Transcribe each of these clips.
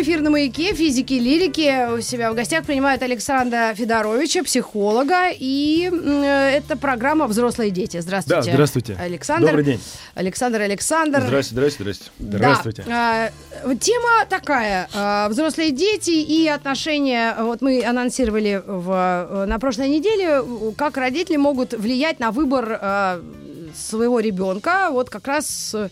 Эфир на маяке физики и лирики. У себя в гостях принимает Александра Федоровича, психолога. И э, это программа «Взрослые дети». Здравствуйте. Да, здравствуйте. Александр. Добрый день. Александр, Александр. Здрасте, здрасте, здрасте. Да. Здравствуйте. А, тема такая. а, взрослые дети и отношения. Вот мы анонсировали в, на прошлой неделе, как родители могут влиять на выбор а, своего ребенка, вот как раз э,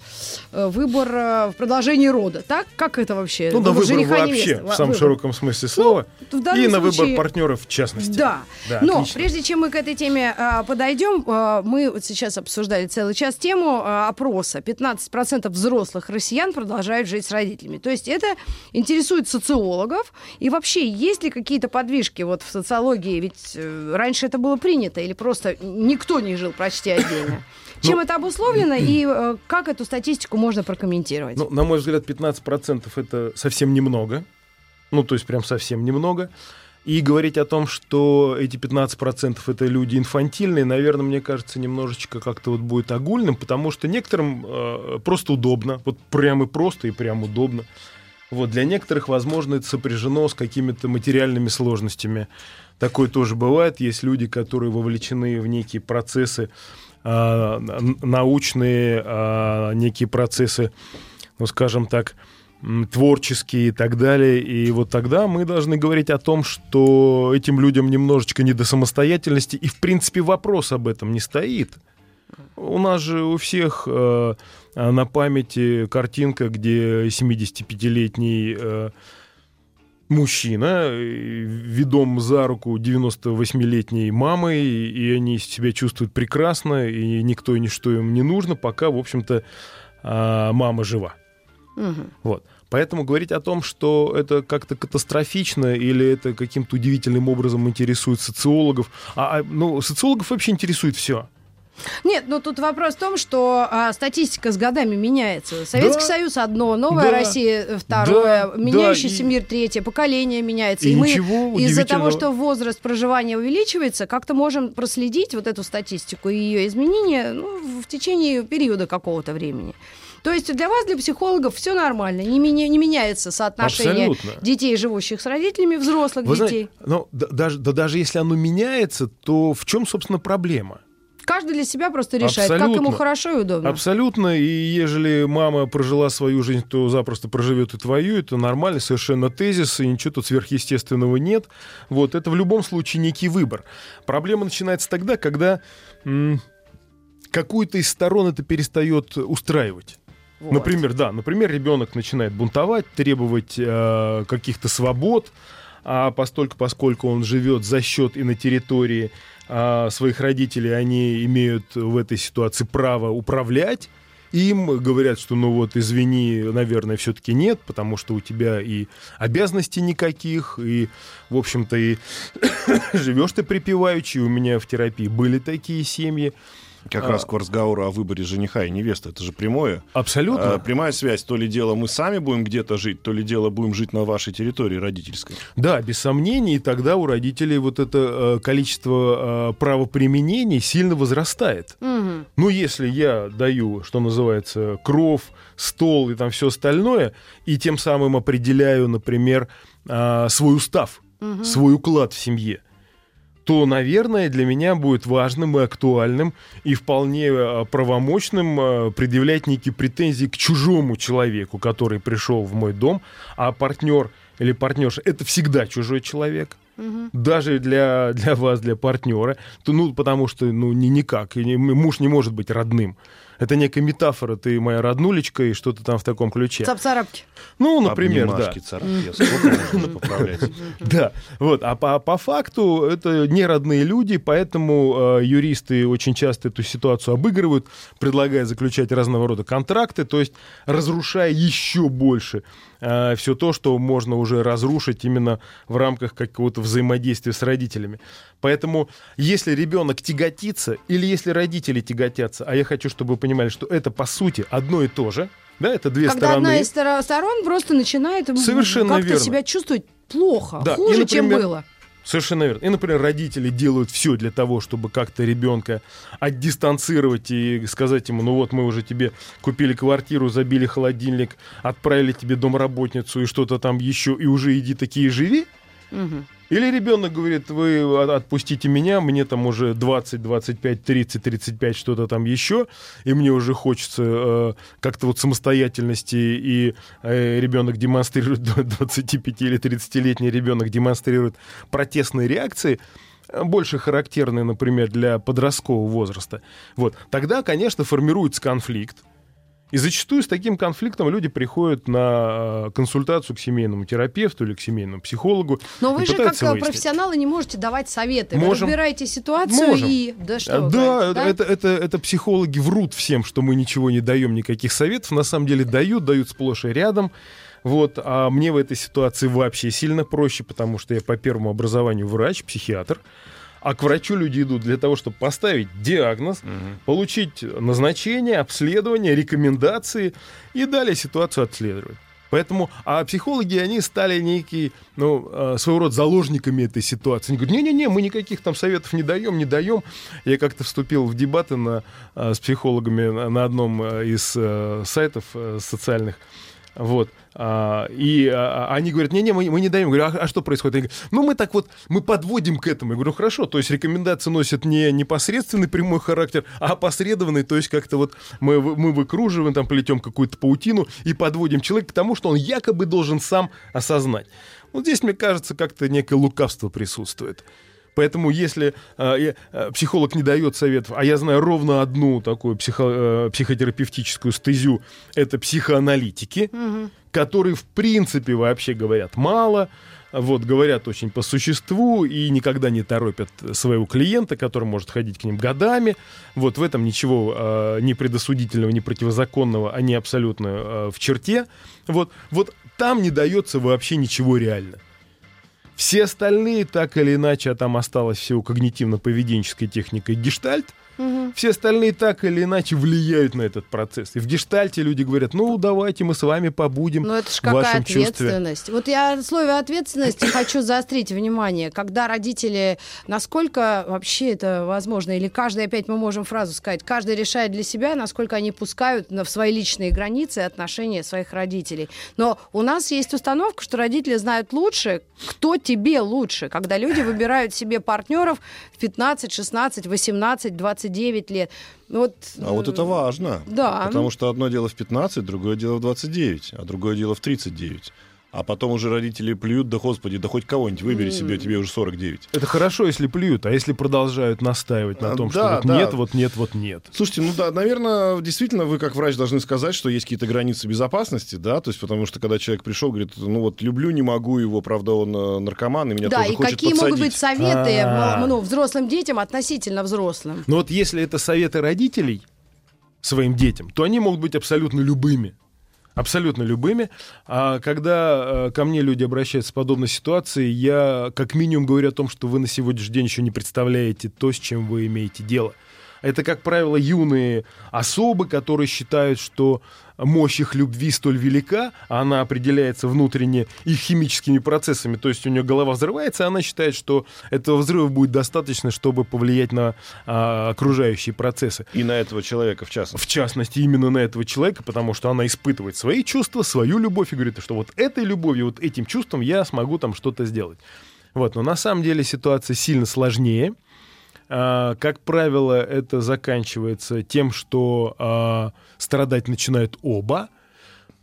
выбор э, в продолжении рода, так? Как это вообще? Ну, на выбор вообще, невесты. в самом Выбор. широком смысле слова. в данном и на случае- выбор партнеров в частности. Да. Да, Но отлично. прежде чем мы к этой теме а, подойдем, а, мы вот сейчас обсуждали целый час тему а, опроса. 15% взрослых россиян продолжают жить с родителями. То есть это интересует социологов. И вообще, есть ли какие-то подвижки вот в социологии? Ведь раньше это было принято или просто никто не жил почти отдельно? Ну, Чем это обусловлено и э, как эту статистику можно прокомментировать? Ну, на мой взгляд, 15% это совсем немного. Ну, то есть прям совсем немного. И говорить о том, что эти 15% это люди инфантильные, наверное, мне кажется, немножечко как-то вот будет огульным, потому что некоторым э, просто удобно, вот прям и просто, и прям удобно. Вот, для некоторых, возможно, это сопряжено с какими-то материальными сложностями. Такое тоже бывает. Есть люди, которые вовлечены в некие процессы научные, а, некие процессы, ну, скажем так, творческие и так далее. И вот тогда мы должны говорить о том, что этим людям немножечко не до самостоятельности, и, в принципе, вопрос об этом не стоит. У нас же у всех э, а, на памяти картинка, где 75-летний э, мужчина, э, ведом за руку 98-летней мамой, и они себя чувствуют прекрасно, и никто и ничто им не нужно, пока, в общем-то, а, мама жива. Мгм. Вот. Поэтому говорить о том, что это как-то катастрофично или это каким-то удивительным образом интересует социологов, а, а, ну, социологов вообще интересует все. Нет, ну тут вопрос в том, что а, статистика с годами меняется. Советский Да. Союз одно, новая Да. Россия э, второе, Да, меняющийся да, и- мир третье, поколение меняется. И мы ничего из-за того, что возраст проживания увеличивается, как-то можем проследить вот эту статистику и ее изменения ну, в течение периода какого-то времени. То есть для вас, для психологов, все нормально, не, меня- не меняется соотношение Абсолютно. детей, живущих с родителями, взрослых Вы детей. знаете, ну, да- даже, да даже если оно меняется, то в чем, собственно, проблема? Каждый для себя просто решает, как ему Абсолютно. хорошо и удобно. Абсолютно. И ежели мама прожила свою жизнь, то запросто проживет и твою. Это нормально, совершенно тезис, и ничего тут сверхъестественного нет. Вот, это в любом случае некий выбор. Проблема начинается тогда, когда м, какую-то из сторон это перестает устраивать. Вот. Например, да, например, ребенок начинает бунтовать, требовать э, каких-то свобод, а постольку, поскольку он живет за счет и на территории а, своих родителей, они имеют в этой ситуации право управлять. Им говорят, что ну вот извини, наверное, все-таки нет, потому что у тебя и обязанностей никаких, и, в общем-то, и живешь ты припеваючи. У меня в терапии были такие семьи. Как А. раз к разговору о выборе жениха и невесты. Это же прямое. Абсолютно. А, прямая связь. То ли дело мы сами будем где-то жить, то ли дело будем жить на вашей территории родительской. Да, без сомнений, и тогда у родителей вот это э, количество э, правоприменений сильно возрастает. Мгм. Ну, если я даю, что называется, кров, стол и там все остальное, и тем самым определяю, например, а, свой устав, свой уклад в семье, то, наверное, для меня будет важным и актуальным и вполне а, правомочным а, предъявлять некие претензии к чужому человеку, который пришел в мой дом, а партнер или партнерша это всегда чужой человек. Мгм. Даже для, для вас, для партнера, то, ну, потому что ну, ни, никак, и не- муж не может быть родным это некая метафора, ты моя роднулечка и что-то там в таком ключе. Цап-царапки. Ну, например, да. Обнимашки, царапки, сколько можно поправлять? Да, вот, а по, по факту это не родные люди, поэтому э, юристы очень часто эту ситуацию обыгрывают, предлагая заключать разного рода контракты, то есть разрушая еще больше э, все то, что можно уже разрушить именно в рамках какого-то взаимодействия с родителями. Поэтому, если ребенок тяготится или если родители тяготятся, а я хочу, чтобы вы понимали, что это по сути одно и то же, да, это две Когда стороны. одна из стор- сторон просто начинает Совершенно как-то верно. себя чувствовать плохо, Да, и, хуже, чем например, было. Совершенно верно. И, например, родители делают все для того, чтобы как-то ребенка отдистанцировать и сказать ему, ну вот мы уже тебе купили квартиру, забили холодильник, отправили тебе домработницу и что-то там еще, и уже иди такие живи. Мгм. Или ребенок говорит, вы от- отпустите меня, мне там уже 20, 25, 30, 35, что-то там еще, и мне уже хочется э, как-то вот самостоятельности, и э, ребенок демонстрирует, 25 или 30-летний ребенок демонстрирует протестные реакции, э, больше характерные, например, для подросткового возраста. Вот. Тогда, конечно, формируется конфликт. И зачастую с таким конфликтом люди приходят на э, консультацию к семейному терапевту или к семейному психологу. Но вы же, как э, выяснить. профессионалы, не можете давать советы. Вы Можем. разбираете ситуацию Можем. и... Да что вы да, говорите, это, это, это психологи врут всем, что мы ничего не даем, никаких советов. На самом деле дают, дают сплошь и рядом. Вот, а мне в этой ситуации вообще сильно проще, потому что я по первому образованию врач, психиатр. А к врачу люди идут для того, чтобы поставить диагноз, получить назначение, обследование, рекомендации и далее ситуацию отслеживать. Поэтому, а психологи, они стали некие, ну, э, своего рода заложниками этой ситуации. Они говорят, не-не-не, мы никаких там советов не даем, не даем. Я как-то вступил в дебаты на, э, с психологами на, одном э, из сайтов социальных. Вот. А, и а, они говорят, не-не, мы, мы не даем. Я говорю, а, а что происходит? Они говорят, ну мы так вот, мы подводим к этому. Я говорю, хорошо, то есть рекомендации носят не непосредственный прямой характер, а опосредованный, то есть как-то вот мы, мы выкруживаем, там плетем какую-то паутину и подводим человека к тому, что он якобы должен сам осознать. Вот здесь, мне кажется, как-то некое лукавство присутствует. Поэтому если э, э, психолог не дает советов, а я знаю ровно одну такую психо- э, психотерапевтическую стезю, это психоаналитики, которые в принципе вообще говорят мало, вот, говорят очень по существу и никогда не торопят своего клиента, который может ходить к ним годами. Вот в этом ничего э, ни предосудительного, ни противозаконного, они абсолютно э, в черте. Вот, вот там не дается вообще ничего реально. Все остальные, так или иначе, а там осталось всего когнитивно-поведенческой техникой гештальт, все остальные так или иначе влияют на этот процесс. И в гештальте люди говорят, ну, давайте мы с вами побудем Ну, это ж в какая вашем чувстве. ответственность. Вот я в слове ответственности хочу заострить внимание. Когда родители, насколько вообще это возможно, или каждый, опять мы можем фразу сказать, каждый решает для себя, насколько они пускают в свои личные границы отношения своих родителей. Но у нас есть установка, что родители знают лучше, кто тебе лучше, когда люди выбирают себе партнеров в 15, 16, 18, 29 лет. Вот, А вот это важно. Да. Потому что одно дело в 15, другое дело в 29, а другое дело в 39. А потом уже родители плюют, да господи, да хоть кого-нибудь выбери себе, тебе уже 49. Это хорошо, если плюют, а если продолжают настаивать на А, том, что да, вот да. нет, вот нет, вот нет. Слушайте, ну да, наверное, действительно, вы как врач должны сказать, что есть какие-то границы безопасности, да, то есть потому что когда человек пришел, говорит, ну вот люблю, не могу его, правда, он э, наркоман, и меня да, тоже и хочет какие подсадить. могут быть советы А. м, ну, взрослым детям относительно взрослым? Но вот если это советы родителей своим детям, то они могут быть абсолютно любыми. Абсолютно любыми. А когда э, ко мне люди обращаются с подобной ситуацией, я как минимум говорю о том, что вы на сегодняшний день еще не представляете то, с чем вы имеете дело. Это, как правило, юные особы, которые считают, что мощь их любви столь велика, а она определяется внутренне их химическими процессами, то есть у нее голова взрывается, и она считает, что этого взрыва будет достаточно, чтобы повлиять на а, окружающие процессы. И на этого человека, в частности. В частности, именно на этого человека, потому что она испытывает свои чувства, свою любовь, и говорит, что вот этой любовью, вот этим чувством я смогу там что-то сделать. Вот, но на самом деле ситуация сильно сложнее. А, как правило, это заканчивается тем, что а, страдать начинают оба.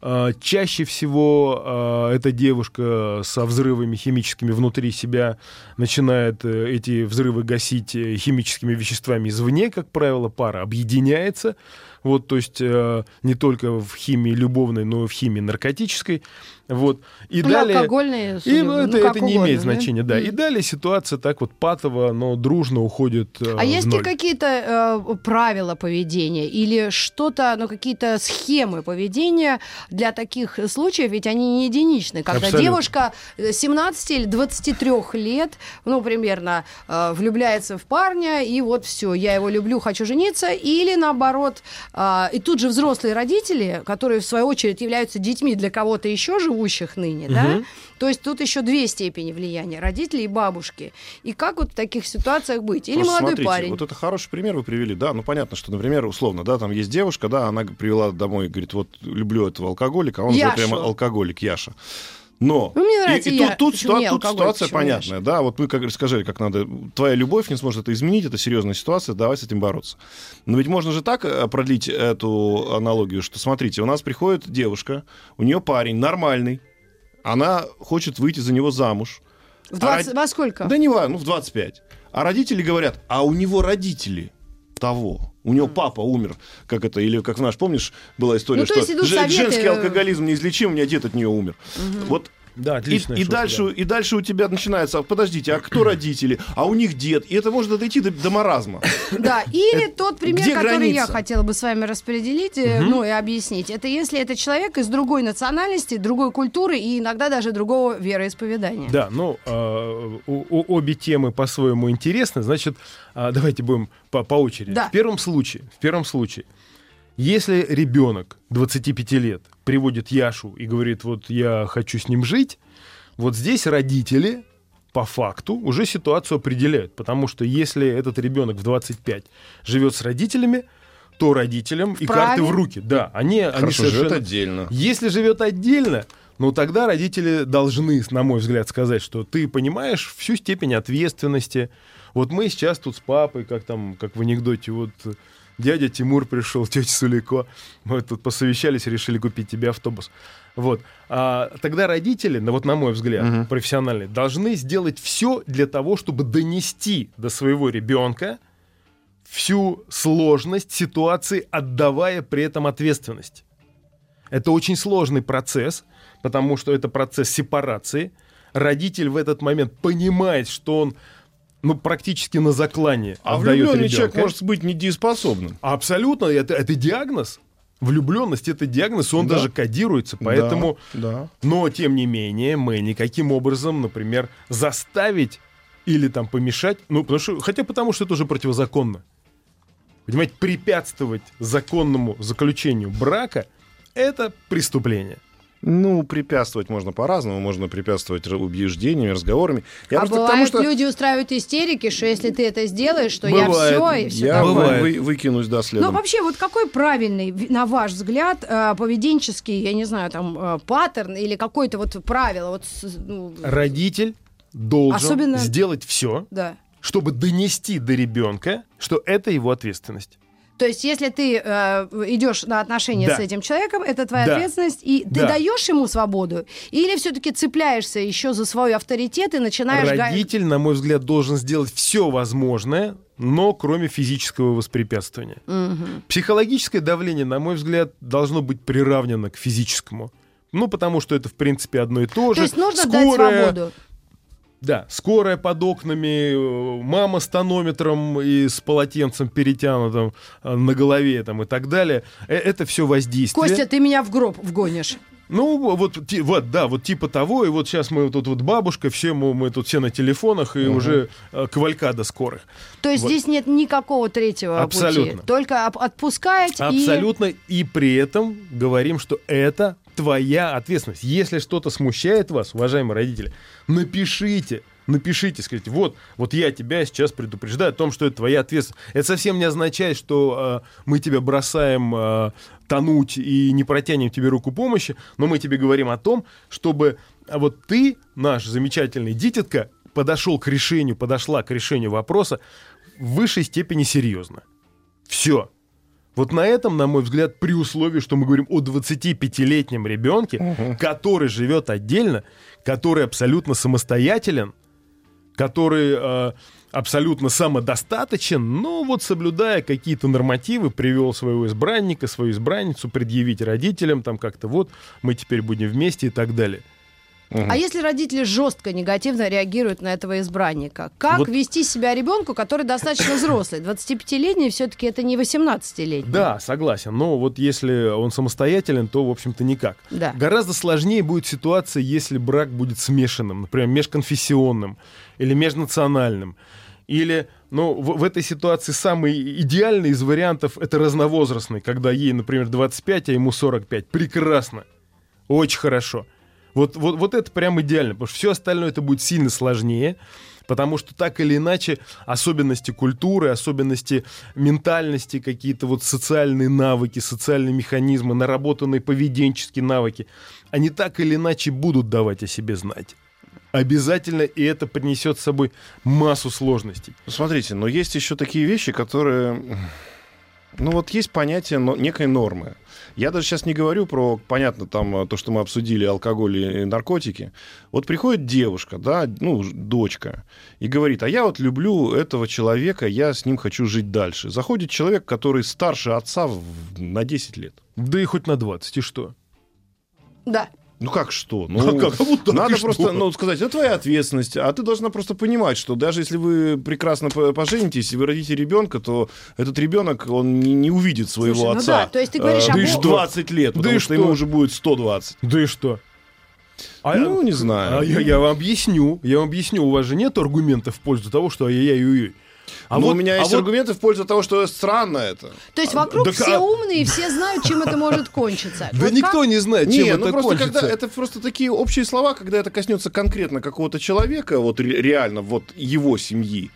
А, Чаще всего эта девушка со взрывами химическими внутри себя начинает э, эти взрывы гасить э, химическими веществами извне, как правило, пара объединяется. вот, то есть э, не только в химии любовной, но и в химии наркотической, вот. И Ну, далее... алкогольные, И судя- ну, ну, это, не имеет да? значения, да. И далее ситуация так вот патово, но дружно уходит э, А есть ли ноль. какие-то э, правила поведения или что-то, ну, какие-то схемы поведения для таких случаев? Ведь они не единичны. Когда Абсолютно. девушка э, 17 или 23 лет, ну, примерно, э, влюбляется в парня, и вот все, я его люблю, хочу жениться, или наоборот, э, и тут же взрослые родители, которые, в свою очередь, являются детьми для кого-то еще живущих ныне, да? Мгм. То есть тут еще две степени влияния, родители и бабушки. И как вот в таких ситуациях быть? Или Просто молодой смотрите, парень? Вот это хороший пример вы привели, да. Ну, понятно, что, например, условно, да, там есть девушка, да, она привела домой, говорит, вот люблю этого алкоголика, а он же Яшу. прямо алкоголик, Яша. Но Ну, мне и- нравится и, я- тут, тут, тут ситуация понятная, да. Вот мы как сказали, как надо. Твоя любовь не сможет это изменить, это серьезная ситуация, давай с этим бороться. Но ведь можно же так э, продлить эту аналогию, что смотрите, у нас приходит девушка, у нее парень нормальный, она хочет выйти за него замуж. В А 20 род- Во сколько? Да не важно, ну в 25. А родители говорят, а у него родители того. У него папа умер, как это, или как наш, помнишь, была история, Ну, то что есть идут же- советы, женский э, алкоголизм неизлечим, у меня дед от нее умер. Вот Да, и, отличная и шутка, дальше, да. и дальше у тебя начинается, а подождите, а кто родители? А у них дед. И это может дойти до, до маразма. Да, или тот пример, где который я граница? хотела бы с вами распределить, э, ну и объяснить. Это если это человек из другой национальности, другой культуры и иногда даже другого вероисповедания. Да, ну, э, обе темы по-своему интересны. Значит, а, давайте будем по, по очереди. Да. В первом случае, в первом случае, если ребенок 25 лет приводит Яшу и говорит, вот я хочу с ним жить, вот здесь родители по факту уже ситуацию определяют. Потому что если этот ребенок в 25 живет с родителями, то родителям и карты Вправе? в руки. Да, они, они Хорошо, живет совершенно... отдельно. Если живет отдельно, ну тогда родители должны, на мой взгляд, сказать, что ты понимаешь всю степень ответственности. Вот мы сейчас тут с папой, как там, как в анекдоте, вот дядя Тимур пришел, тетя Сулико, мы тут посовещались, решили купить тебе автобус. Вот. А тогда родители, ну, вот на мой взгляд, Мгм. профессиональные, должны сделать все для того, чтобы донести до своего ребенка всю сложность ситуации, отдавая при этом ответственность. Это очень сложный процесс, потому что это процесс сепарации. Родитель в этот момент понимает, что он ну, практически на заклане А влюбленный человек может быть недееспособным. Абсолютно, это, это диагноз. Влюбленность это диагноз, он Да. даже кодируется. Поэтому, Да. но тем не менее, мы никаким образом, например, заставить или там помешать, ну, потому что, хотя потому что это уже противозаконно. Понимаете, препятствовать законному заключению брака это преступление. Ну, препятствовать можно по-разному. Можно препятствовать убеждениями, разговорами. Я а к тому, бывают что... люди устраивают истерики, что если ты это сделаешь, то Бывает. я все и все Я. Бывает. вы- выкинусь, да, Ну, следом. вообще, вот какой правильный, на ваш взгляд, э, поведенческий, я не знаю, там, э, паттерн или какое-то вот правило? Вот, ну, Родитель должен Особенно- сделать все, да. чтобы донести до ребенка, что это его ответственность. То есть, если ты э, идешь на отношения Да. с этим человеком, это твоя Да. ответственность, и ты Да. даешь ему свободу, или все-таки цепляешься еще за свой авторитет и начинаешь га- Родитель, на мой взгляд, должен сделать все возможное, но кроме физического воспрепятствования. Мгм. Психологическое давление, на мой взгляд, должно быть приравнено к физическому. Ну, потому что это, в принципе, одно и то же. То есть нужно дать Скорая- свободу. Да, скорая под окнами, э, мама с тонометром и с полотенцем перетянутым э, на голове там, и так далее. Э, Это все воздействие. Костя, ты меня в гроб вгонишь. Ну, вот, вот, да, вот типа того, и вот сейчас мы тут вот бабушка, все мы, мы тут все на телефонах, и уже э, кавалькада скорых. То есть Вот. здесь нет никакого третьего Абсолютно. пути. Только и... Абсолютно. И при этом говорим, что это твоя ответственность. Если что-то смущает вас, уважаемые родители, напишите. Напишите, скажите, вот, вот я тебя сейчас предупреждаю о том, что это твоя ответственность. Это совсем не означает, что э, мы тебя бросаем э, тонуть и не протянем тебе руку помощи, но мы тебе говорим о том, чтобы а вот ты, наш замечательный дитятка, подошел к решению, подошла к решению вопроса в высшей степени серьезно. Все. Вот на этом, на мой взгляд, при условии, что мы говорим о 25-летнем ребенке, который живет отдельно, который абсолютно самостоятелен, который э, абсолютно самодостаточен, но вот соблюдая какие-то нормативы, привел своего избранника, свою избранницу, предъявить родителям, там как-то вот, мы теперь будем вместе и так далее. А если родители жестко негативно реагируют на этого избранника, как Вот- вести себя ребенку, который достаточно взрослый? 25-летний все-таки это не 18-летний. Да, согласен, но вот если он самостоятелен, то, в общем-то, никак. Да. Гораздо сложнее будет ситуация, если брак будет смешанным, например, межконфессионным или межнациональным. Или, ну, в, в этой ситуации самый идеальный из вариантов это разновозрастный, когда ей, например, 25, а ему 45. Прекрасно. Очень хорошо. Вот, вот, вот это прям идеально, потому что все остальное это будет сильно сложнее, потому что так или иначе особенности культуры, особенности ментальности, какие-то вот социальные навыки, социальные механизмы, наработанные поведенческие навыки, они так или иначе будут давать о себе знать. Обязательно, и это принесет с собой массу сложностей. Смотрите, но есть еще такие вещи, которые... Ну вот есть понятие но- некой нормы. Я даже сейчас не говорю про, понятно, там э, то, что мы обсудили, алкоголь и наркотики. Вот приходит девушка, да, ну, дочка, и говорит, а я вот люблю этого человека, я с ним хочу жить дальше. Заходит человек, который старше отца в- на 10 лет. Да и хоть на 20, и что? Да. Ну как что? А Ну, как? А вот так надо просто что? ну, сказать, это твоя ответственность, а ты должна просто понимать, что даже если вы прекрасно по- поженитесь, и вы родите ребенка, то этот ребенок, он не, не увидит своего Слушай, ну отца. да, то есть ты говоришь э, об- Да и что? 20 лет, Да потому и что что? ему уже будет 120. Да и что? А ну, я- не знаю. А я, я вам объясню, я вам объясню, у вас же нет аргументов в пользу того, что ай-яй-яй-яй. А Но вот- у меня а есть вот- аргументы в пользу того, что странно это. То есть вокруг да все как? умные, и все знают, чем это может кончиться. Да Вот никто как? не знает, чем Не, это ну просто кончится. когда это просто такие общие слова, когда это коснется конкретно какого-то человека, вот ре- реально вот его семьи,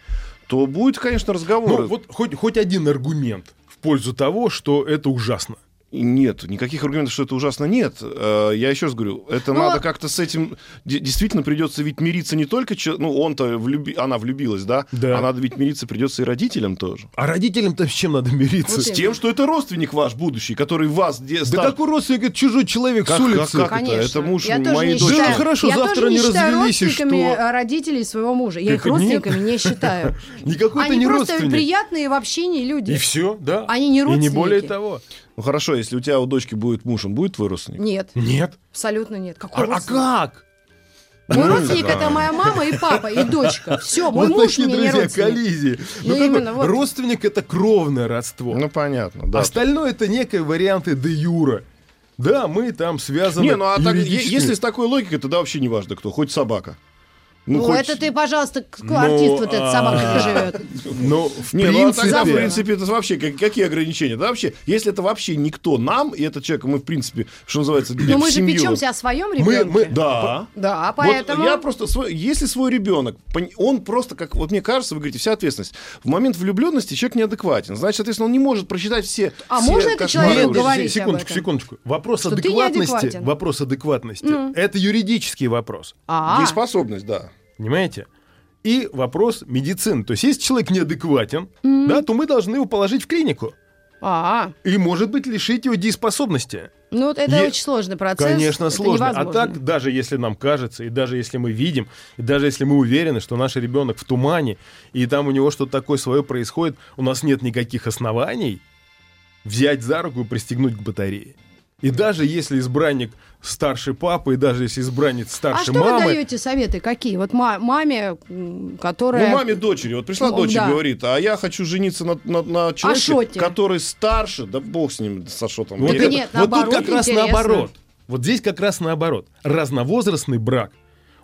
то будет, конечно, разговор. Ну, вот хоть, хоть один аргумент в пользу того, что это ужасно. Нет, никаких аргументов, что это ужасно, нет. Э, Я еще раз говорю, это Ну, надо как-то с этим... де- Действительно придется ведь мириться не только... Ну, он-то, влюби- она влюбилась, да? Да. А надо ведь мириться придется и родителям тоже. А родителям-то с чем надо мириться? Вот С тем, что это родственник ваш будущий, который вас... де- да стар- какой родственник, это чужой человек Как- с улицы. как- как это? Конечно. Это муж я тоже моей не дочери. считаю, Да, ну хорошо, я завтра тоже не считаю развелись, и родственниками что? э, родителей своего мужа. Я Так их родственниками не считаю. Никакой это Они не просто приятные в общении люди. И все, да. Они не И не более родственники. того. Ну, хорошо, если у тебя у дочки будет муж, он будет твой родственник? Нет, Нет. абсолютно нет. А, Какой а родственник? как? Мой Ну, родственник да. это моя мама и папа, и дочка. Все, мой вот муж такие, мне не друзья, родственник. коллизии. Ну, как бы именно, вот. Родственник это кровное родство. Ну, понятно, да. Остальное это некие варианты де юра. Да, мы там связаны Не, ну а так, е- если с такой логикой, тогда вообще не важно кто, хоть собака. Ну, хоть- это ты, пожалуйста, Ну, артист вот этот а- собака живет. Ну, в ну а тогда, в принципе... это вообще как- какие ограничения? Да вообще, если это вообще никто нам, и этот человек, мы, в принципе, что называется, Но мы же печемся о своем Мы- ребенке. Да. Да, поэтому... Я просто свой, если свой ребенок, он просто, как вот мне кажется, вы говорите, вся ответственность. В момент влюбленности человек неадекватен. Значит, соответственно, он не может просчитать все. А можно это уже. говорить? секундочку, секундочку. Вопрос адекватности, вопрос адекватности, это юридический вопрос, А, Дееспособность, да. Понимаете? И вопрос медицины. То есть, если человек неадекватен, да, то мы должны его положить в клинику. а, И, может быть, лишить его дееспособности. ну вот это Е- очень сложный процесс. Конечно, это сложно. А невозможно. так, даже если нам кажется, и даже если мы видим, и даже если мы уверены, что наш ребенок в тумане, и там у него что-то такое свое происходит, у нас нет никаких оснований взять за руку и пристегнуть к батарее. И даже если избранник старше папы, и даже если избранниц А старше что вы мамы, даете советы? Какие? Вот ма- маме, которая... Ну, маме дочери. Вот пришла Ну, дочь да. и говорит, а я хочу жениться на, на, на человеке, Ашоте. который старше. Да бог с ним, с Ашотом. вот, это- нет, вот тут как раз интересно. наоборот. Вот здесь как раз наоборот. Разновозрастный брак,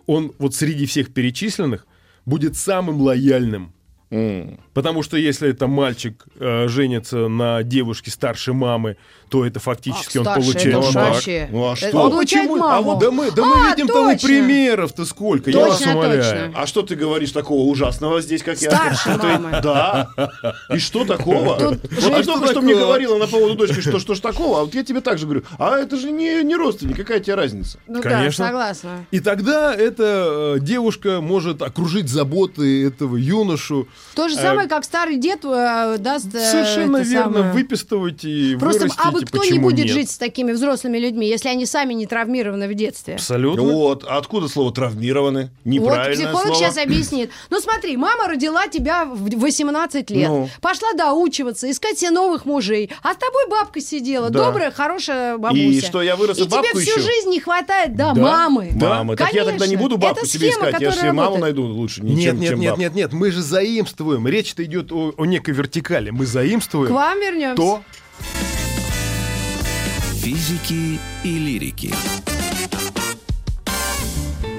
он вот среди всех перечисленных будет самым лояльным. М. Потому что если это мальчик э, женится на девушке старше мамы, то это фактически А, он старше, получает это брак. вообще. Ну, а Это что? Он А почему? маму. А вот да мы, да мы А, видим того точно. примеров-то сколько, я вас Точно, умоляю. точно. А что ты говоришь такого ужасного здесь, как я? Старше мамы. Да. И что такого? Тут Вот ты что только что мне говорила на поводу дочки, что что ж такого, а вот я тебе также говорю, а это же не, не родственник, какая тебе разница? Ну Конечно. да, согласна. И тогда эта э, девушка может окружить заботы этого юношу, То же самое, как старый дед э, даст... э, Совершенно верно, самое. выпистывать и Просто вырастить, а бы кто не будет нет? жить с такими взрослыми людьми, если они сами не травмированы в детстве? Абсолютно. Вот, а откуда слово травмированы? Вот Неправильное психолог слово. сейчас объяснит. Ну смотри, мама родила тебя в 18 лет, Ну. пошла доучиваться, искать себе новых мужей, а с тобой бабка сидела, Да. добрая, хорошая бабуся. И что, я вырос и И тебе бабку всю ищу? жизнь не хватает, да, Да. мамы. Мамы, так я тогда не буду бабку Это себе схема, искать, я себе маму работает. найду лучше, Нет, чем, нет, чем нет, нет, нет, мы же заимствуем. Речь-то идет о, о некой вертикали. Мы заимствуем К вам вернемся. то, Физики и лирики.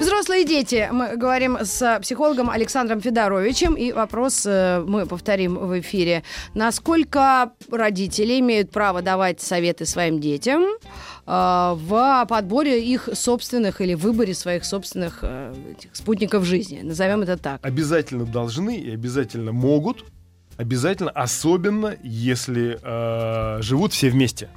Взрослые дети. Мы говорим с психологом Александром Федоровичем. И вопрос э, мы повторим в эфире. Насколько родители имеют право давать советы своим детям э, в подборе их собственных или выборе своих собственных э, этих спутников жизни? Назовем это так. обязательно должны и обязательно могут, обязательно, особенно если э, живут все вместе.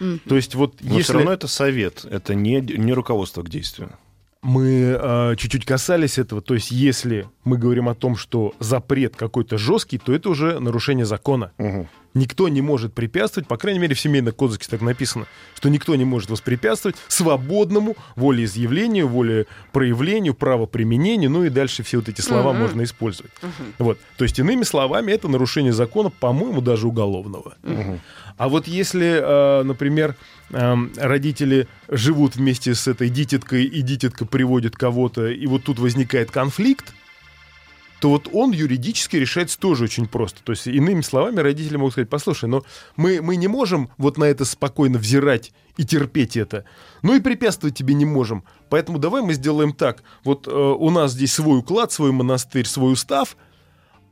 Мгм. То есть вот Но если все равно это совет, это не, не руководство к действию. Мы э, чуть-чуть касались этого, то есть если мы говорим о том, что запрет какой-то жесткий, то это уже нарушение закона. Мгм. Никто не может препятствовать, по крайней мере, в Семейном кодексе так написано, что никто не может воспрепятствовать свободному волеизъявлению, волепроявлению, правоприменению, ну и дальше все вот эти слова Мгм. можно использовать. Вот. То есть, иными словами, это нарушение закона, по-моему, даже уголовного. Мгм. А вот если, э, например, эм, родители живут вместе с этой дитяткой, и дитятка приводит кого-то, и вот тут возникает конфликт, то вот он юридически решается тоже очень просто. То есть, иными словами, родители могут сказать, послушай, но мы, мы не можем вот на это спокойно взирать и терпеть это. Ну и препятствовать тебе не можем. Поэтому давай мы сделаем так. Вот э, у нас здесь свой уклад, свой монастырь, свой устав,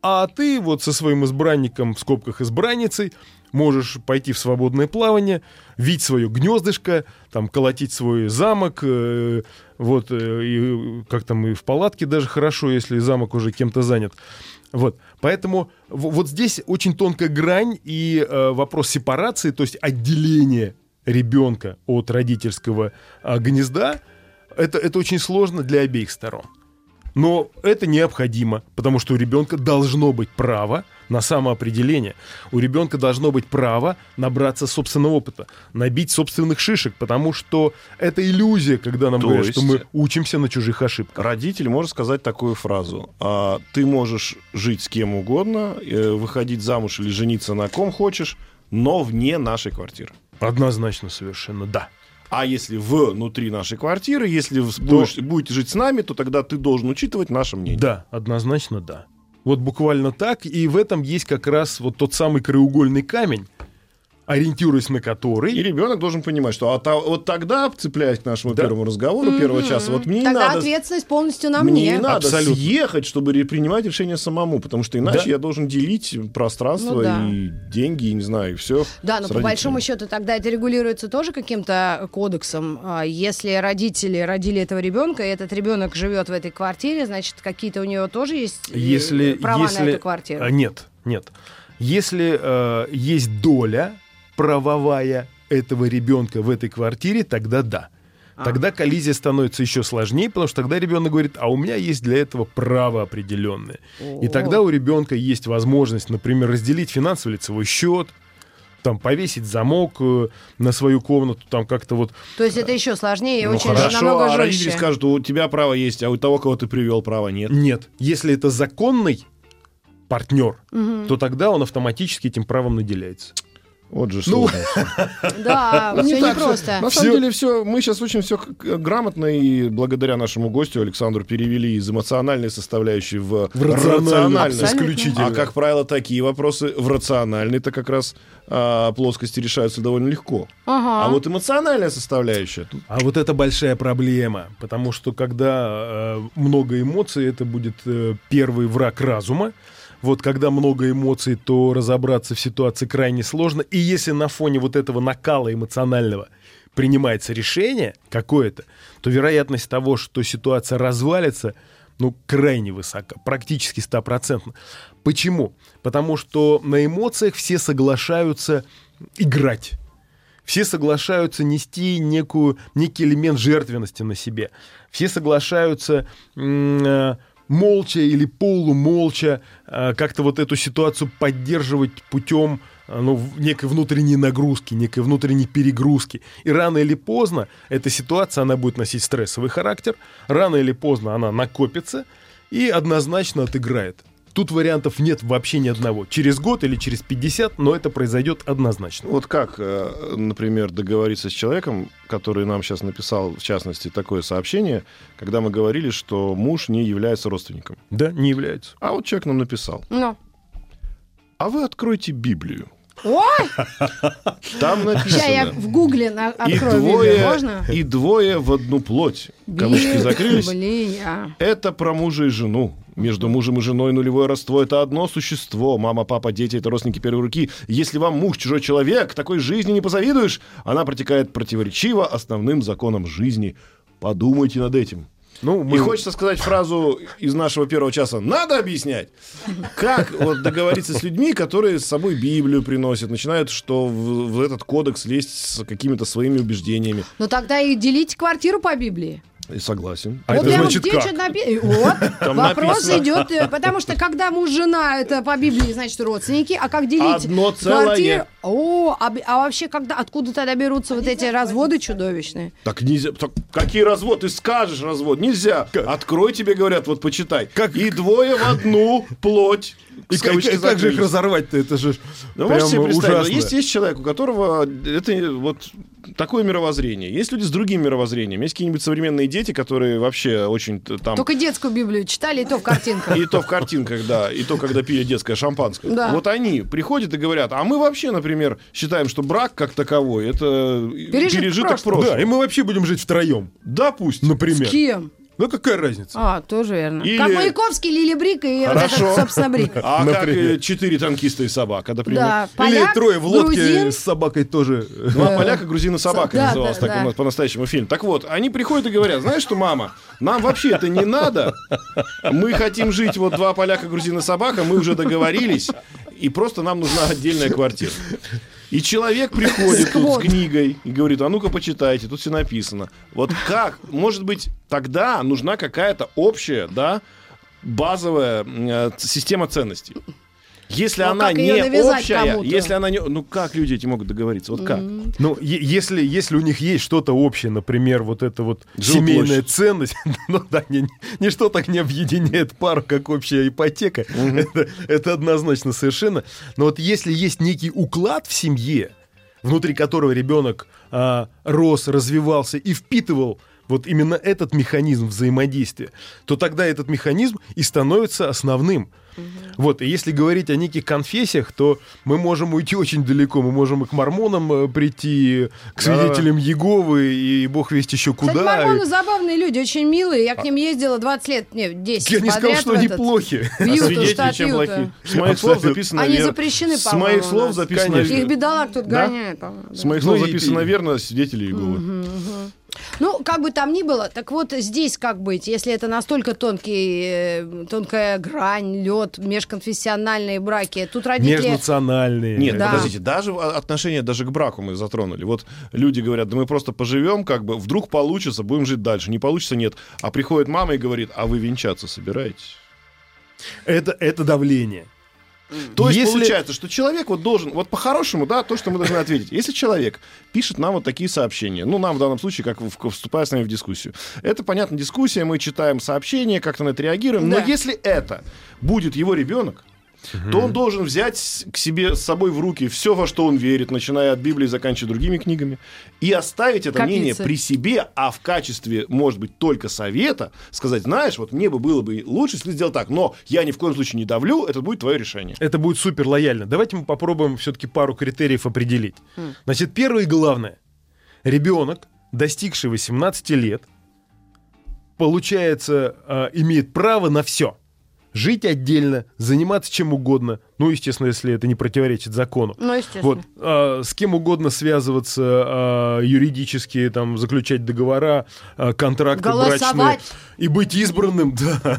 а ты вот со своим избранником, в скобках избранницей, можешь пойти в свободное плавание, вить свое гнездышко, там, колотить свой замок, э, вот, э, и как там и в палатке даже хорошо, если замок уже кем-то занят. Вот, поэтому вот здесь очень тонкая грань и э, вопрос сепарации, то есть отделения ребенка от родительского а, гнезда, это, это очень сложно для обеих сторон. Но это необходимо, потому что у ребенка должно быть право на самоопределение. У ребенка должно быть право набраться собственного опыта, набить собственных шишек, потому что это иллюзия, когда нам То говорят, есть- что мы учимся на чужих ошибках. Родитель может сказать такую фразу. А, ты можешь жить с кем угодно, э, выходить замуж или жениться на ком хочешь, но вне нашей квартиры. Однозначно совершенно, да. А если внутри нашей квартиры, если вы будешь- будете жить с нами, то тогда ты должен учитывать наше мнение. Да, однозначно да. Вот буквально так, и в этом есть как раз вот тот самый краеугольный камень, ориентируясь на который... И ребенок должен понимать, что а та- вот тогда, цепляясь к нашему Да. первому разговору, первого часа, вот мне не Тогда надо... ответственность полностью на мне мне. не надо Абсолютно. съехать, чтобы принимать решение самому, потому что иначе Да. я должен делить пространство Ну да. и деньги, и не знаю, и все. Да, но по большому счету тогда это регулируется тоже каким-то кодексом. А, Если родители родили этого ребенка, и этот ребенок живет в этой квартире, значит, какие-то у него тоже есть э, если, права если, на эту квартиру. а, Нет, нет. Если э, есть доля правовая этого ребенка в этой квартире, тогда да. А. Тогда коллизия становится еще сложнее, потому что тогда ребенок говорит, а у меня есть для этого право определенное. И О. тогда у ребенка есть возможность, например, разделить финансово-лицевой счет, там повесить замок э, на свою комнату, там как-то вот То есть это еще сложнее и Ну очень хорошо, намного а родители жестче. скажут, у тебя право есть, а у того, кого ты привел, права нет. Нет, если это законный партнер, Мгм. то тогда он автоматически этим правом наделяется. Вот же Ну, сложно. Да, Ну, не все так всё. непросто. На самом деле все, мы сейчас очень все грамотно и благодаря нашему гостю Александру перевели из эмоциональной составляющей в, В рациональную, исключительно. А как правило, такие вопросы в рациональной-то как раз а, плоскости решаются довольно легко. Ага. А вот эмоциональная составляющая тут А вот это большая проблема, потому что когда э, много эмоций, это будет э, первый враг разума. Вот когда много эмоций, то разобраться в ситуации крайне сложно. И если на фоне вот этого накала эмоционального принимается решение какое-то, то вероятность того, что ситуация развалится, ну, крайне высока, практически стопроцентно. Почему? Потому что на эмоциях все соглашаются играть. Все соглашаются нести некую, некий элемент жертвенности на себе. Все соглашаются м, э, молча или полумолча э, как-то вот эту ситуацию поддерживать путем э, ну, некой внутренней нагрузки, некой внутренней перегрузки. И рано или поздно эта ситуация, она будет носить стрессовый характер, рано или поздно она накопится и однозначно отыграет. Тут вариантов нет вообще ни одного. Через год или через 50, но это произойдет однозначно. Вот как, э, например, договориться с человеком, который нам сейчас написал, в частности, такое сообщение, когда мы говорили, что муж не является родственником. Да, не является. А вот человек нам написал. Ну. А вы откройте Библию. Ой, Там сейчас я написано. в гугле на- И открою двое, Библию, можно? и двое в одну плоть. Кавычки закрылись. Блин, а. Это про мужа и жену. Между мужем и женой нулевое родство – это одно существо. Мама, папа, дети – это родственники первой руки. Если вам муж чужой человек, такой жизни не позавидуешь. Она протекает противоречиво основным законам жизни. Подумайте над этим. Ну, И мы- хочется сказать фразу из нашего первого часа. Надо объяснять, как вот договориться с людьми, которые с собой Библию приносят, начинают, что в, в этот кодекс лезть с какими-то своими убеждениями. Ну тогда и делите квартиру по Библии. И согласен. А вот это значит как? что-то напи- Вот, Там вопрос написано. идет, э, потому что когда муж, жена, это по Библии, значит, родственники, а как делить Одно целое. квартиру? О, а, а вообще, когда, откуда тогда берутся вот эти разводы чудовищные? Так нельзя. так какие развод? Ты скажешь развод. Нельзя. Открой тебе, говорят, вот почитай. Как- И двое в одну плоть. И как, как- как же их разорвать-то? Это же Ну, можете себе представить, но ужасно. есть, есть человек, у которого это вот такое мировоззрение. Есть люди с другим мировоззрением. Есть какие-нибудь современные дети, которые вообще очень т- там... Только детскую Библию читали, и то в картинках. И то в картинках, да, и то, когда пили детское шампанское. Да. Вот они приходят и говорят, а мы вообще, например, считаем, что брак как таковой, это Пережиток пережиток прошлого. Да, и мы вообще будем жить втроем, Допустим. например. С кем? Ну какая разница? А, тоже верно. Или- Как Маяковский, Лили Брик и вот Хорошо. этот, собственно, Брик. А как Например. э, четыре танкиста и собака, например? Да, Или поляк, трое в лодке грузин. с собакой тоже. Ну, а поляка, грузина, собака Да, называлась да, так да. у нас по-настоящему фильм. Так вот, они приходят и говорят, знаешь что, мама, нам вообще это не надо. Мы хотим жить вот два поляка, грузина, собака, мы уже договорились, и просто нам нужна отдельная квартира. И человек приходит тут с книгой и говорит, а ну-ка почитайте, тут все написано. Вот как? Может быть, тогда нужна какая-то общая, да, базовая э, система ценностей. Если Но она как не общая, кому-то? если она не... Ну, как люди эти могут договориться? Вот как? Ну, е- если, если у них есть что-то общее, например, вот эта вот Жилплощадь. семейная ценность, ну да, ни- ничто так не объединяет пару, как общая ипотека. Это, это однозначно совершенно. Но вот если есть некий уклад в семье, внутри которого ребенок а, рос, развивался и впитывал вот именно этот механизм взаимодействия, то тогда этот механизм и становится основным. Вот, и если говорить о неких конфессиях, то мы можем уйти очень далеко. Мы можем и к мормонам э, прийти, к свидетелям Иеговы, и бог весть еще Кстати, куда. мормоны забавные люди, очень милые. Я к ним ездила 20 лет, не, 10 Я не сказал, что они этот- плохи. Юту, свидетели чем Юта. плохие. С моих слов записано Они запрещены, С моих слов записано Конечно. Их бедолаг тут Да? гоняют, по-моему. С да. моих слов Ну и- записано верно, свидетели Иеговы. Ну, как бы там ни было, так вот здесь как быть, если это настолько тонкий, э, тонкая грань, лед, межконфессиональные браки, тут родители... Межнациональные. Нет, Да. подождите, даже в- отношения даже к браку мы затронули. Вот люди говорят, да мы просто поживем, как бы, вдруг получится, будем жить дальше. Не получится, нет. А приходит мама и говорит, а вы венчаться собираетесь? Это, это давление. То есть Если- получается, что человек вот должен, вот по-хорошему, да, то, что мы должны ответить. Если человек пишет нам вот такие сообщения, ну, нам в данном случае, как вступая с нами в дискуссию, это, понятно, дискуссия, мы читаем сообщения, как-то на это реагируем, Да. но если это будет его ребенок, то он должен взять к себе с собой в руки все, во что он верит, начиная от Библии, заканчивая другими книгами, и оставить это Копиться. мнение при себе, а в качестве, может быть, только совета сказать, знаешь, вот мне бы было бы лучше, если ты сделал так, но я ни в коем случае не давлю, это будет твое решение. Это будет супер лояльно. Давайте мы попробуем все-таки пару критериев определить. Значит, первое и главное. Ребенок, достигший 18 лет, получается, э, имеет право на все. Жить отдельно, заниматься чем угодно. Ну, естественно, если это не противоречит закону. Ну, естественно. Вот, а, с кем угодно связываться а, юридически, там, заключать договора, а, контракты брачные Голосовать. и быть избранным, да.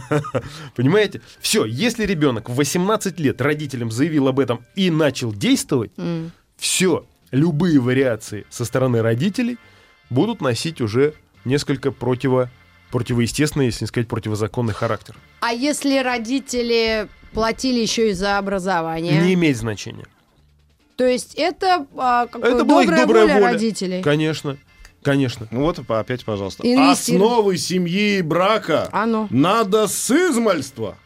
Понимаете? Все, если ребенок в 18 лет родителям заявил об этом и начал действовать, М. все, любые вариации со стороны родителей будут носить уже несколько противо противоестественный, если не сказать противозаконный характер. А если родители платили еще и за образование? Не имеет значения. То есть это, а, как бы Это была их добрая, добрая воля, воля. родителей. Конечно, конечно. Ну вот опять, пожалуйста. Инвестировать. Основы семьи и брака А ну. надо с измальства.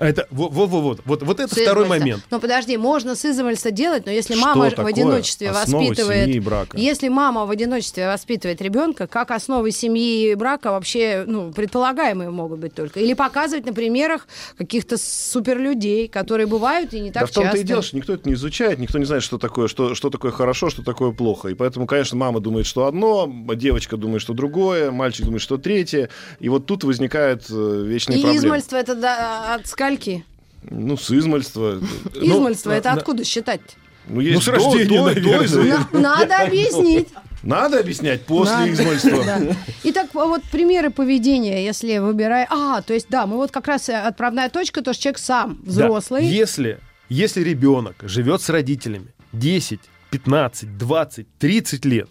Это вот, вот, вот, вот, вот, это второй момент. Ну подожди, можно с измальства делать, но если Что мама в одиночестве воспитывает... семьи и брака? Если мама в одиночестве воспитывает ребенка, как основы семьи и брака вообще ну, предполагаемые могут быть только? Или показывать на примерах каких-то суперлюдей, которые бывают и не так да в том-то часто. и дело, что никто это не изучает, никто не знает, что такое, что, что такое хорошо, что такое плохо. И поэтому, конечно, мама думает, что одно, девочка думает, что другое, мальчик думает, что третье. И вот тут возникают э, вечные И проблемы. измальство это да, от скольки? Ну, с измальства. Измальство это откуда считать? Ну, есть Ну, с до- рождения, до- наверное. Надо объяснить. Надо объяснять после Надо. измальства. Да. Итак, вот примеры поведения, если выбирая... А, то есть, да, мы вот как раз э, отправная точка, то, что человек сам Да. взрослый. Если, если ребенок живет с родителями 10, 15, 20, 30 лет,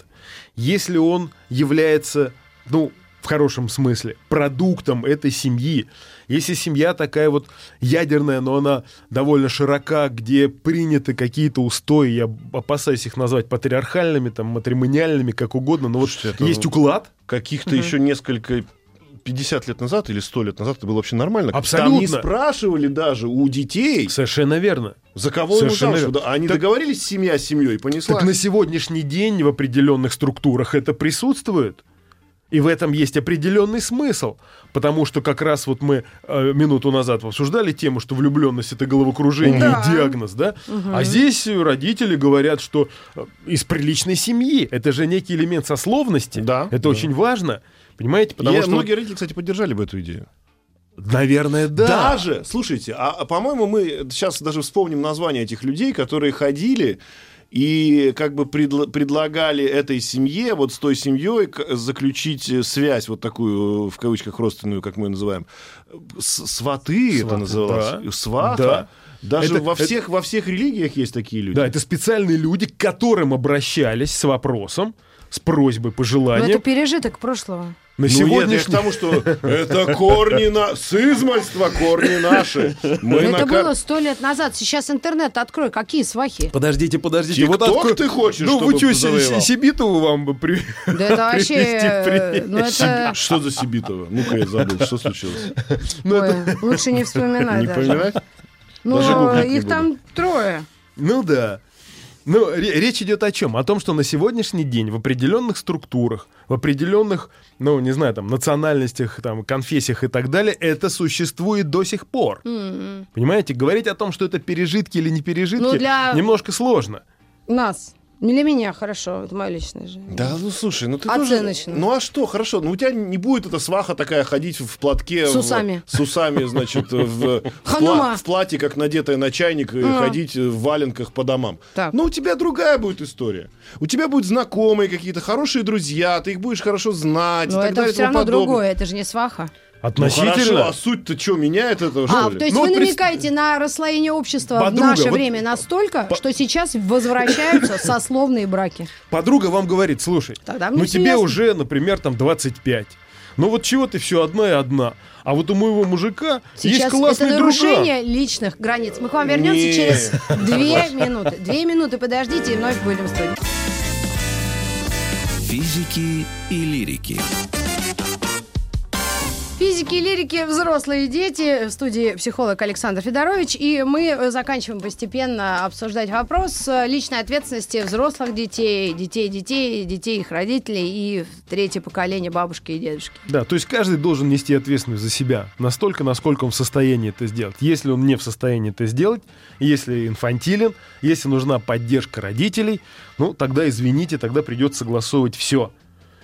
если он является, ну, в хорошем смысле, продуктом этой семьи, если семья такая вот ядерная, но она довольно широка, где приняты какие-то устои, я опасаюсь их назвать патриархальными, там, матримониальными, как угодно, но вот Слушайте, это есть уклад, Каких-то еще несколько 50 лет назад или 100 лет назад это было вообще нормально. Там Абсолютно. не спрашивали даже у детей, совершенно верно. за кого ему Совершенно замуж. верно. Да, Они Так- договорились семья с семьей, понесла. Так на сегодняшний день в определенных структурах это присутствует. И в этом есть определенный смысл. Потому что как раз вот мы э, минуту назад обсуждали тему, что влюбленность это головокружение Да. и диагноз, да? А здесь родители говорят, что э, из приличной семьи. Это же некий элемент сословности. Да, Это да. очень важно. Понимаете? Потому Я- что, Многие родители, кстати, поддержали бы эту идею. наверное, да. Даже, слушайте, а, а, по-моему, мы сейчас даже вспомним название этих людей, которые ходили и как бы предла- предлагали этой семье, вот с той семьей, заключить э, связь, вот такую, э, в кавычках, родственную, как мы ее называем. С- сваты, это Сваты, называлось. да. Свата. Да. Даже Это- во, это- всех, во всех религиях есть такие люди. Да, это специальные люди, к которым обращались с вопросом, с просьбой, Но пожеланием. Ну, это пережиток прошлого. На Ну, нет, я к сегодняшний тому, что это корни на... С измальства корни наши. Мы Но на это кар- было сто лет назад. Сейчас интернет открой. Какие свахи? Подождите, подождите. Тикток откуда- ты хочешь, Ну, вы чтобы что, завоевал? Сибитову вам бы при... Да это вообще... э? Ну это... Что за Сибитова? Ну-ка, я забыл, что случилось? Ой, лучше не вспоминать Не даже. поминать? Ну, их там трое. Ну да. Ну, ре- речь идет о чем? О том, что на сегодняшний день в определенных структурах, в определенных, ну, не знаю, там, национальностях, там, конфессиях и так далее, это существует до сих пор. Понимаете? Говорить о том, что это пережитки или не пережитки, Ну, для- немножко сложно. Нас. Для меня, хорошо. Это мое личное же. Да, ну слушай, ну ты тоже- Оценочно. Ну а что, хорошо, ну у тебя не будет эта сваха такая ходить в платке... С в- усами. С усами, значит, в, в, в платье, как надетая на чайник, и ходить в валенках по домам. Так. Ну у тебя другая будет история. У тебя будут знакомые какие-то, хорошие друзья, ты их будешь хорошо знать и Но так это далее. и все равно другое. Это же не сваха. Ну Относительно. хорошо, а суть-то что, меняет это, что А, ли? то есть Ну, вы намекаете на расслоение общества в Подруга, наше вот- время настолько, что сейчас возвращаются сословные браки. Подруга вам говорит, слушай, Тогда ну тебе ясно. уже, например, там 25. Ну вот чего ты все одна и одна? А вот у моего мужика есть Сейчас классный это дружок. нарушение личных границ. Мы к вам вернемся Не. через две минуты. Две минуты подождите, и вновь будем в студии. Физики и лирики. Физики лирики, взрослые дети. В студии психолог Александр Федорович. И мы заканчиваем постепенно обсуждать вопрос э, личной ответственности взрослых детей, детей детей, детей их родителей и третье поколение бабушки и дедушки. Да, то есть каждый должен нести ответственность за себя настолько, насколько он в состоянии это сделать. Если он не в состоянии это сделать, если инфантилен, если нужна поддержка родителей, ну тогда извините, тогда придется согласовывать все.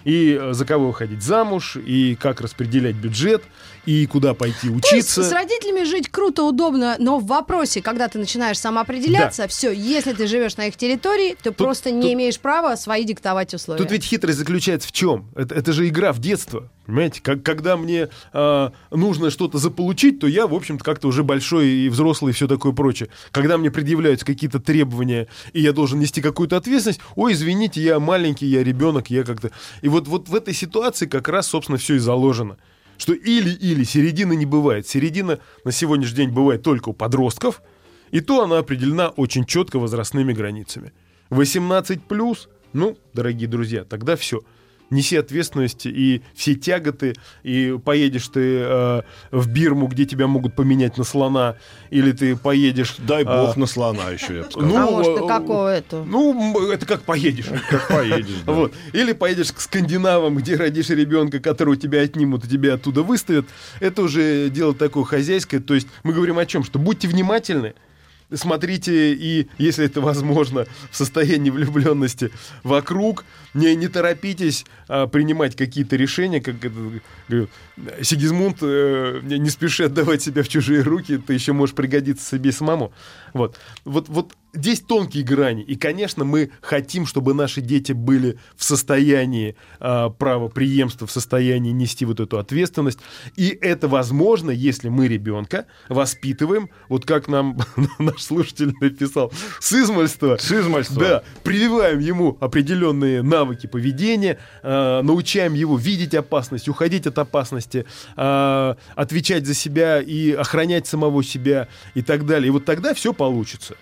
И э, за кого выходить замуж, и как распределять бюджет, и куда пойти То есть учиться. с родителями жить круто, удобно, но в вопросе, когда ты начинаешь самоопределяться, все, если ты живешь на их территории, ты просто не тут- имеешь права свои диктовать условия. Тут ведь хитрость заключается в чем? Это, это же игра в детство. Понимаете, как, когда мне а, нужно что-то заполучить, то я, в общем-то, как-то уже большой и взрослый и все такое прочее. Когда мне предъявляются какие-то требования, и я должен нести какую-то ответственность, ой, извините, я маленький, я ребенок, я как-то... И вот, вот в этой ситуации как раз, собственно, все и заложено. Что или-или, середины не бывает. Середина на сегодняшний день бывает только у подростков, и то она определена очень четко возрастными границами. 18 плюс, ну, дорогие друзья, тогда все – неси ответственность и все тяготы, и поедешь ты э, в Бирму, где тебя могут поменять на слона, или ты поедешь... Дай э, бог на слона еще, я бы сказал. а может, э, на какого это? Ну, это как поедешь. Как поедешь, да. Вот. Или поедешь к скандинавам, где родишь ребенка, которого тебя отнимут, и тебя оттуда выставят. Это уже дело такое хозяйское. То есть мы говорим о чем? Что будьте внимательны, смотрите и, если это возможно, в состоянии влюбленности вокруг, не, не торопитесь а, принимать какие-то решения, как это, говорю, Сигизмунд, э, не спеши отдавать себя в чужие руки, ты еще можешь пригодиться себе самому. Вот. Вот, вот здесь тонкие грани. И, конечно, мы хотим, чтобы наши дети были в состоянии а, правоприемства, в состоянии нести вот эту ответственность. И это возможно, если мы ребенка воспитываем, вот как нам наш слушатель написал, с измальства. С измальства. Да, прививаем ему определенные навыки поведения, а, научаем его видеть опасность, уходить от опасности, а, отвечать за себя и охранять самого себя и так далее. И вот тогда все получится.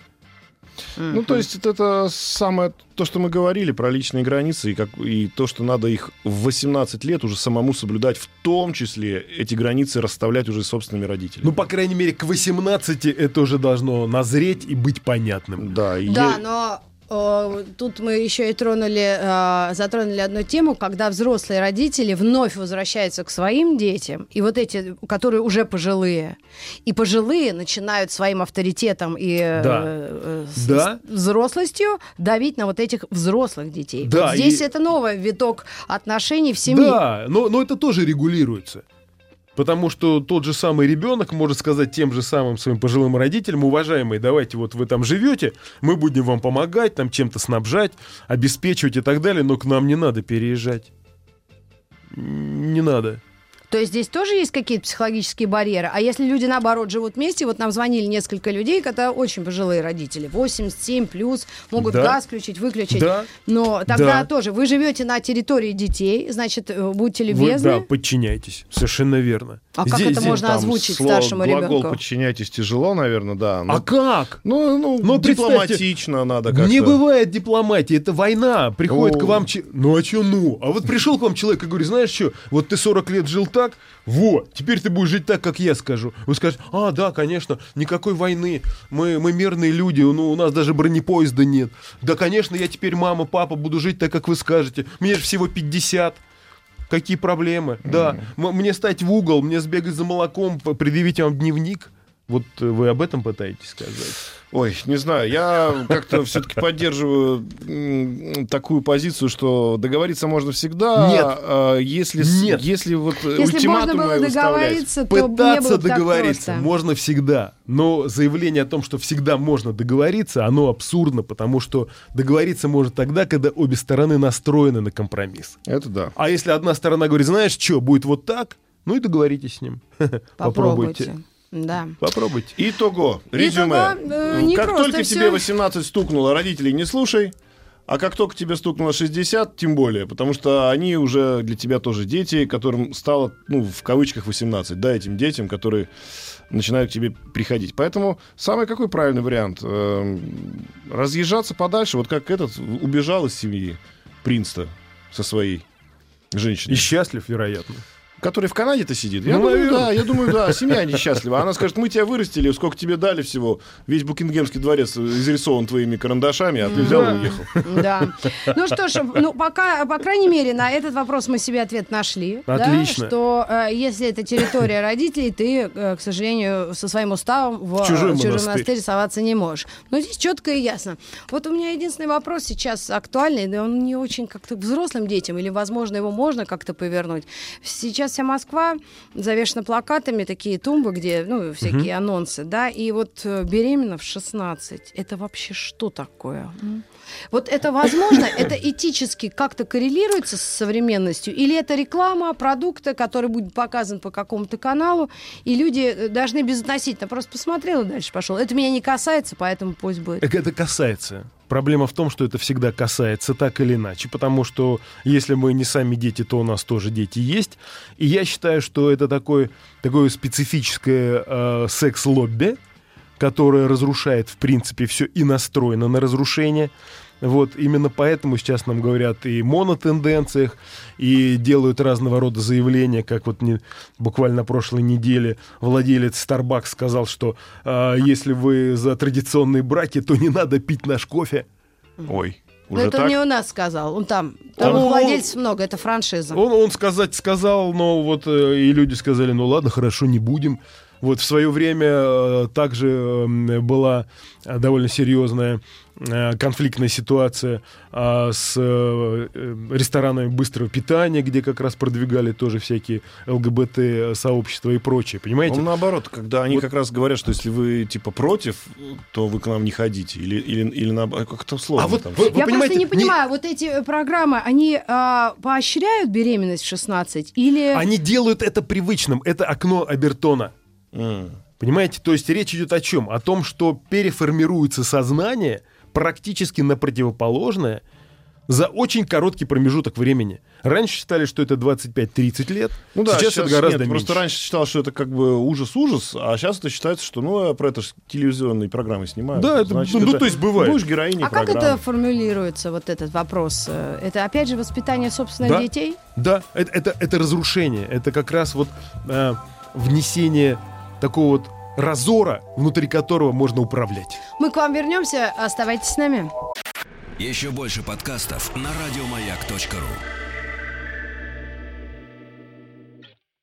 Ну, то есть это, это самое то, что мы говорили про личные границы, и, как, и то, что надо их в 18 лет уже самому соблюдать, в том числе эти границы расставлять уже собственными родителями. Ну, по крайней мере, к 18 это уже должно назреть и быть понятным. да, и Да, е- но тут мы еще и тронули, э, затронули одну тему, когда взрослые родители вновь возвращаются к своим детям, и вот эти, которые уже пожилые, и пожилые начинают своим авторитетом и э, Да. э, с- Да. с взрослостью давить на вот этих взрослых детей. Да, Вот здесь и- это новый виток отношений в семье. Да, но, но это тоже регулируется. Потому что тот же самый ребенок может сказать тем же самым своим пожилым родителям, уважаемые, давайте вот вы там живете, мы будем вам помогать, там чем-то снабжать, обеспечивать и так далее, но к нам не надо переезжать. Не надо. То есть здесь тоже есть какие-то психологические барьеры. А если люди, наоборот, живут вместе, вот нам звонили несколько людей, это очень пожилые родители, 87 плюс, могут Да. газ включить, выключить. Да. Но тогда Да. тоже вы живете на территории детей, значит, э, будьте Вы, любезны. да, подчиняйтесь. Совершенно верно. А как Здесь- это здесь- можно там озвучить слово- старшему глагол ребенку? подчиняйтесь тяжело, наверное, да. но- А как? Ну, ну, Ну, дипломатично надо как-то. Не бывает дипломатии, это война. Приходит О. к вам... Ну, а что ну? А вот пришел к вам человек и говорит, знаешь что, вот ты 40 лет жил так, вот, теперь ты будешь жить так, как я скажу. Вы скажете, а, да, конечно, никакой войны, мы, мы мирные люди, ну, у нас даже бронепоезда нет. Да, конечно, я теперь мама, папа, буду жить так, как вы скажете. Мне же всего 50. Какие проблемы? Да, мне стать в угол, мне сбегать за молоком, предъявить вам дневник. Вот вы об этом пытаетесь сказать? Ой, не знаю, я как-то все-таки поддерживаю такую позицию, что договориться можно всегда. Нет. а если, Нет. если вот Если бы можно ультиматумы было договориться, то не было Пытаться бы так договориться просто. можно всегда, но заявление о том, что всегда можно договориться, оно абсурдно, потому что договориться можно тогда, когда обе стороны настроены на компромисс. Это да. А если одна сторона говорит, знаешь что, будет вот так, ну и договоритесь с ним. Попробуйте. Да. Попробуйте. Итого, резюме. Итого, э, не как только всё. тебе 18 стукнуло, родителей не слушай. А как только тебе стукнуло 60, тем более, потому что они уже для тебя тоже дети, которым стало, ну, в кавычках 18, да, этим детям, которые начинают к тебе приходить. Поэтому самый какой правильный вариант? Эм, разъезжаться подальше, вот как этот убежал из семьи принц-то со своей женщиной. И счастлив, вероятно. Который в Канаде-то сидит. Я Ну, думаю, наверное. да, я думаю, да, семья несчастлива. Она скажет, мы тебя вырастили, сколько тебе дали всего. Весь Букингемский дворец изрисован твоими карандашами, а ты взял и уехал. Да. Ну что ж, ну пока, по крайней мере, на этот вопрос мы себе ответ нашли. да, Отлично. что э, если это территория родителей, ты, э, к сожалению, со своим уставом в, В чужой э, монастырь. монастырь соваться не можешь. Но здесь четко и ясно. Вот у меня единственный вопрос сейчас актуальный, но он не очень как-то взрослым детям, или, возможно, его можно как-то повернуть. Сейчас вся Москва завешена плакатами, такие тумбы, где, ну, всякие анонсы, да, и вот э, беременна в 16. Это вообще что такое? Вот это возможно, это этически как-то коррелируется с современностью, или это реклама продукта, который будет показан по какому-то каналу, и люди э, должны безотносительно просто посмотрел и дальше пошел. Это меня не касается, поэтому пусть будет. Это касается. Проблема в том, что это всегда касается так или иначе, потому что если мы не сами дети, то у нас тоже дети есть. И я считаю, что это такое, такое специфическое э, секс-лобби, которое разрушает, в принципе, все и настроено на разрушение. Вот именно поэтому сейчас нам говорят и монотенденциях, и делают разного рода заявления, как вот не, буквально на прошлой неделе владелец Starbucks сказал, что э, если вы за традиционные браки, то не надо пить наш кофе. Ой. Но Уже это так? не у нас сказал, он там. Там Он- у владельцев много, это франшиза. Он, он сказать сказал, но вот э, и люди сказали, ну ладно, хорошо, не будем. Вот в свое время э, также э, была э, довольно серьезная конфликтная ситуация а, с э, ресторанами быстрого питания, где как раз продвигали тоже всякие ЛГБТ-сообщества и прочее, понимаете? Ну, наоборот, когда они Вот- как раз говорят, что если вы типа против, то вы к нам не ходите. Или, или, или наоборот, как-то сложно А вот там. вы- Я просто понимаете, не не- понимаю, вот эти программы, они а, поощряют беременность в 16 или... Они делают это привычным, это окно Абертона. М. Понимаете, то есть речь идет о чем? О том, что переформируется сознание практически на противоположное за очень короткий промежуток времени. Раньше считали, что это 25-30 лет, Ну да, сейчас, это гораздо нет, меньше. Просто раньше считал, что это как бы ужас-ужас, а сейчас это считается, что ну про это ж телевизионные программы снимают. Да, это- Значит, ну, то есть бывает. Будешь героиней А как программы. это формулируется, вот этот вопрос? Э, Это опять же воспитание собственных Да. детей? Да, это, это, это разрушение, это как раз вот э, внесение такого вот разора, внутри которого можно управлять. Мы к вам вернемся, оставайтесь с нами. Еще больше подкастов на радиомаяк.ру.